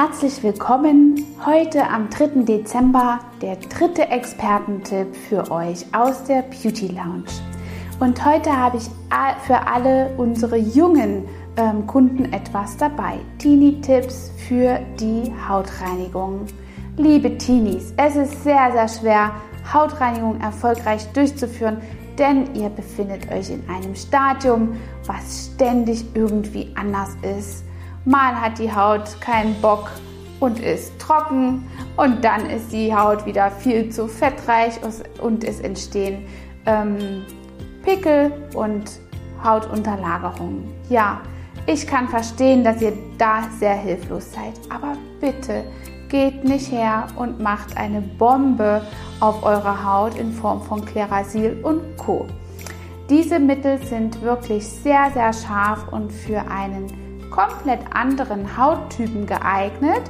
Herzlich willkommen heute am 3. Dezember, der dritte Expertentipp für euch aus der Beauty Lounge. Und heute habe ich für alle unsere jungen ähm, Kunden etwas dabei. Teenie-Tipps für die Hautreinigung. Liebe Teenies, es ist sehr, sehr schwer, Hautreinigung erfolgreich durchzuführen, denn ihr befindet euch in einem Stadium, was ständig irgendwie anders ist. Mal hat die Haut keinen Bock und ist trocken und dann ist die Haut wieder viel zu fettreich und es entstehen ähm, Pickel und Hautunterlagerungen. Ja, ich kann verstehen, dass ihr da sehr hilflos seid, aber bitte geht nicht her und macht eine Bombe auf eure Haut in Form von Klerasil und Co. Diese Mittel sind wirklich sehr, sehr scharf und für einen komplett anderen Hauttypen geeignet.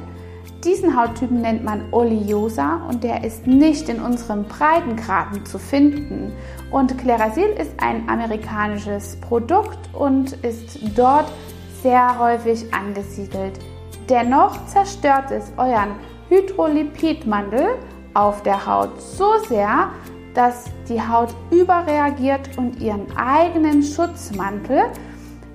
Diesen Hauttypen nennt man Oleosa und der ist nicht in unseren Breitengraden zu finden. Und Clarasil ist ein amerikanisches Produkt und ist dort sehr häufig angesiedelt. Dennoch zerstört es euren Hydrolipidmantel auf der Haut so sehr, dass die Haut überreagiert und ihren eigenen Schutzmantel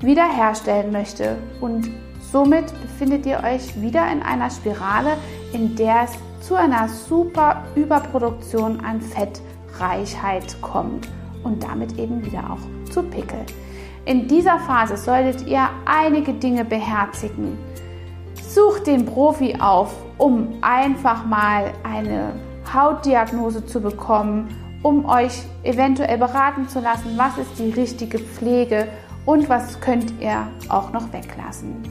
wiederherstellen möchte. Und somit befindet ihr euch wieder in einer Spirale, in der es zu einer super Überproduktion an Fettreichheit kommt und damit eben wieder auch zu Pickel. In dieser Phase solltet ihr einige Dinge beherzigen. Sucht den Profi auf, um einfach mal eine Hautdiagnose zu bekommen, um euch eventuell beraten zu lassen, was ist die richtige Pflege und was könnt ihr auch noch weglassen.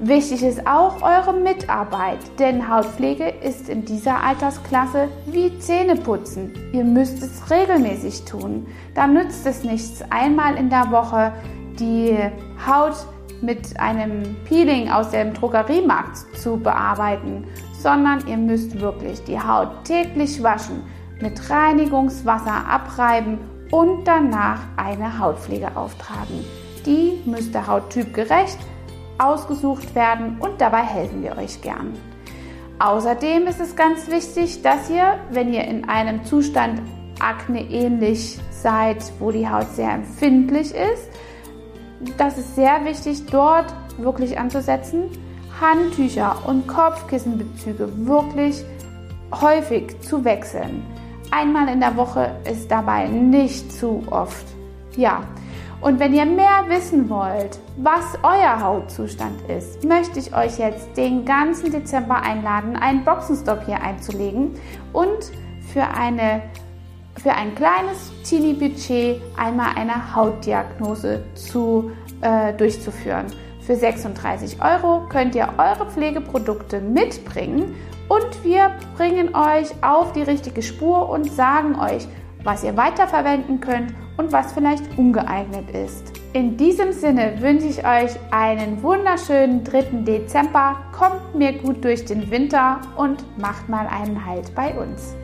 Wichtig ist auch eure Mitarbeit, denn Hautpflege ist in dieser Altersklasse wie Zähneputzen. Ihr müsst es regelmäßig tun. Da nützt es nichts, einmal in der Woche die Haut mit einem Peeling aus dem Drogeriemarkt zu bearbeiten, sondern ihr müsst wirklich die Haut täglich waschen, mit Reinigungswasser abreiben und danach eine Hautpflege auftragen. Die müsste hauttypgerecht ausgesucht werden und dabei helfen wir euch gern. Außerdem ist es ganz wichtig, dass ihr, wenn ihr in einem Zustand Akne ähnlich seid, wo die Haut sehr empfindlich ist, das ist sehr wichtig, dort wirklich anzusetzen, Handtücher und Kopfkissenbezüge wirklich häufig zu wechseln. Einmal in der Woche ist dabei nicht zu oft. Ja, und wenn ihr mehr wissen wollt, was euer Hautzustand ist, möchte ich euch jetzt den ganzen Dezember einladen, einen Boxenstopp hier einzulegen und für, eine, für ein kleines Teenie-Budget einmal eine Hautdiagnose zu, äh, durchzuführen. Für 36 Euro könnt ihr eure Pflegeprodukte mitbringen und wir bringen euch auf die richtige Spur und sagen euch, was ihr weiterverwenden könnt und was vielleicht ungeeignet ist. In diesem Sinne wünsche ich euch einen wunderschönen 3. Dezember. Kommt mir gut durch den Winter und macht mal einen Halt bei uns.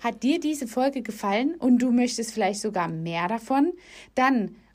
Hat dir diese Folge gefallen und du möchtest vielleicht sogar mehr davon? Dann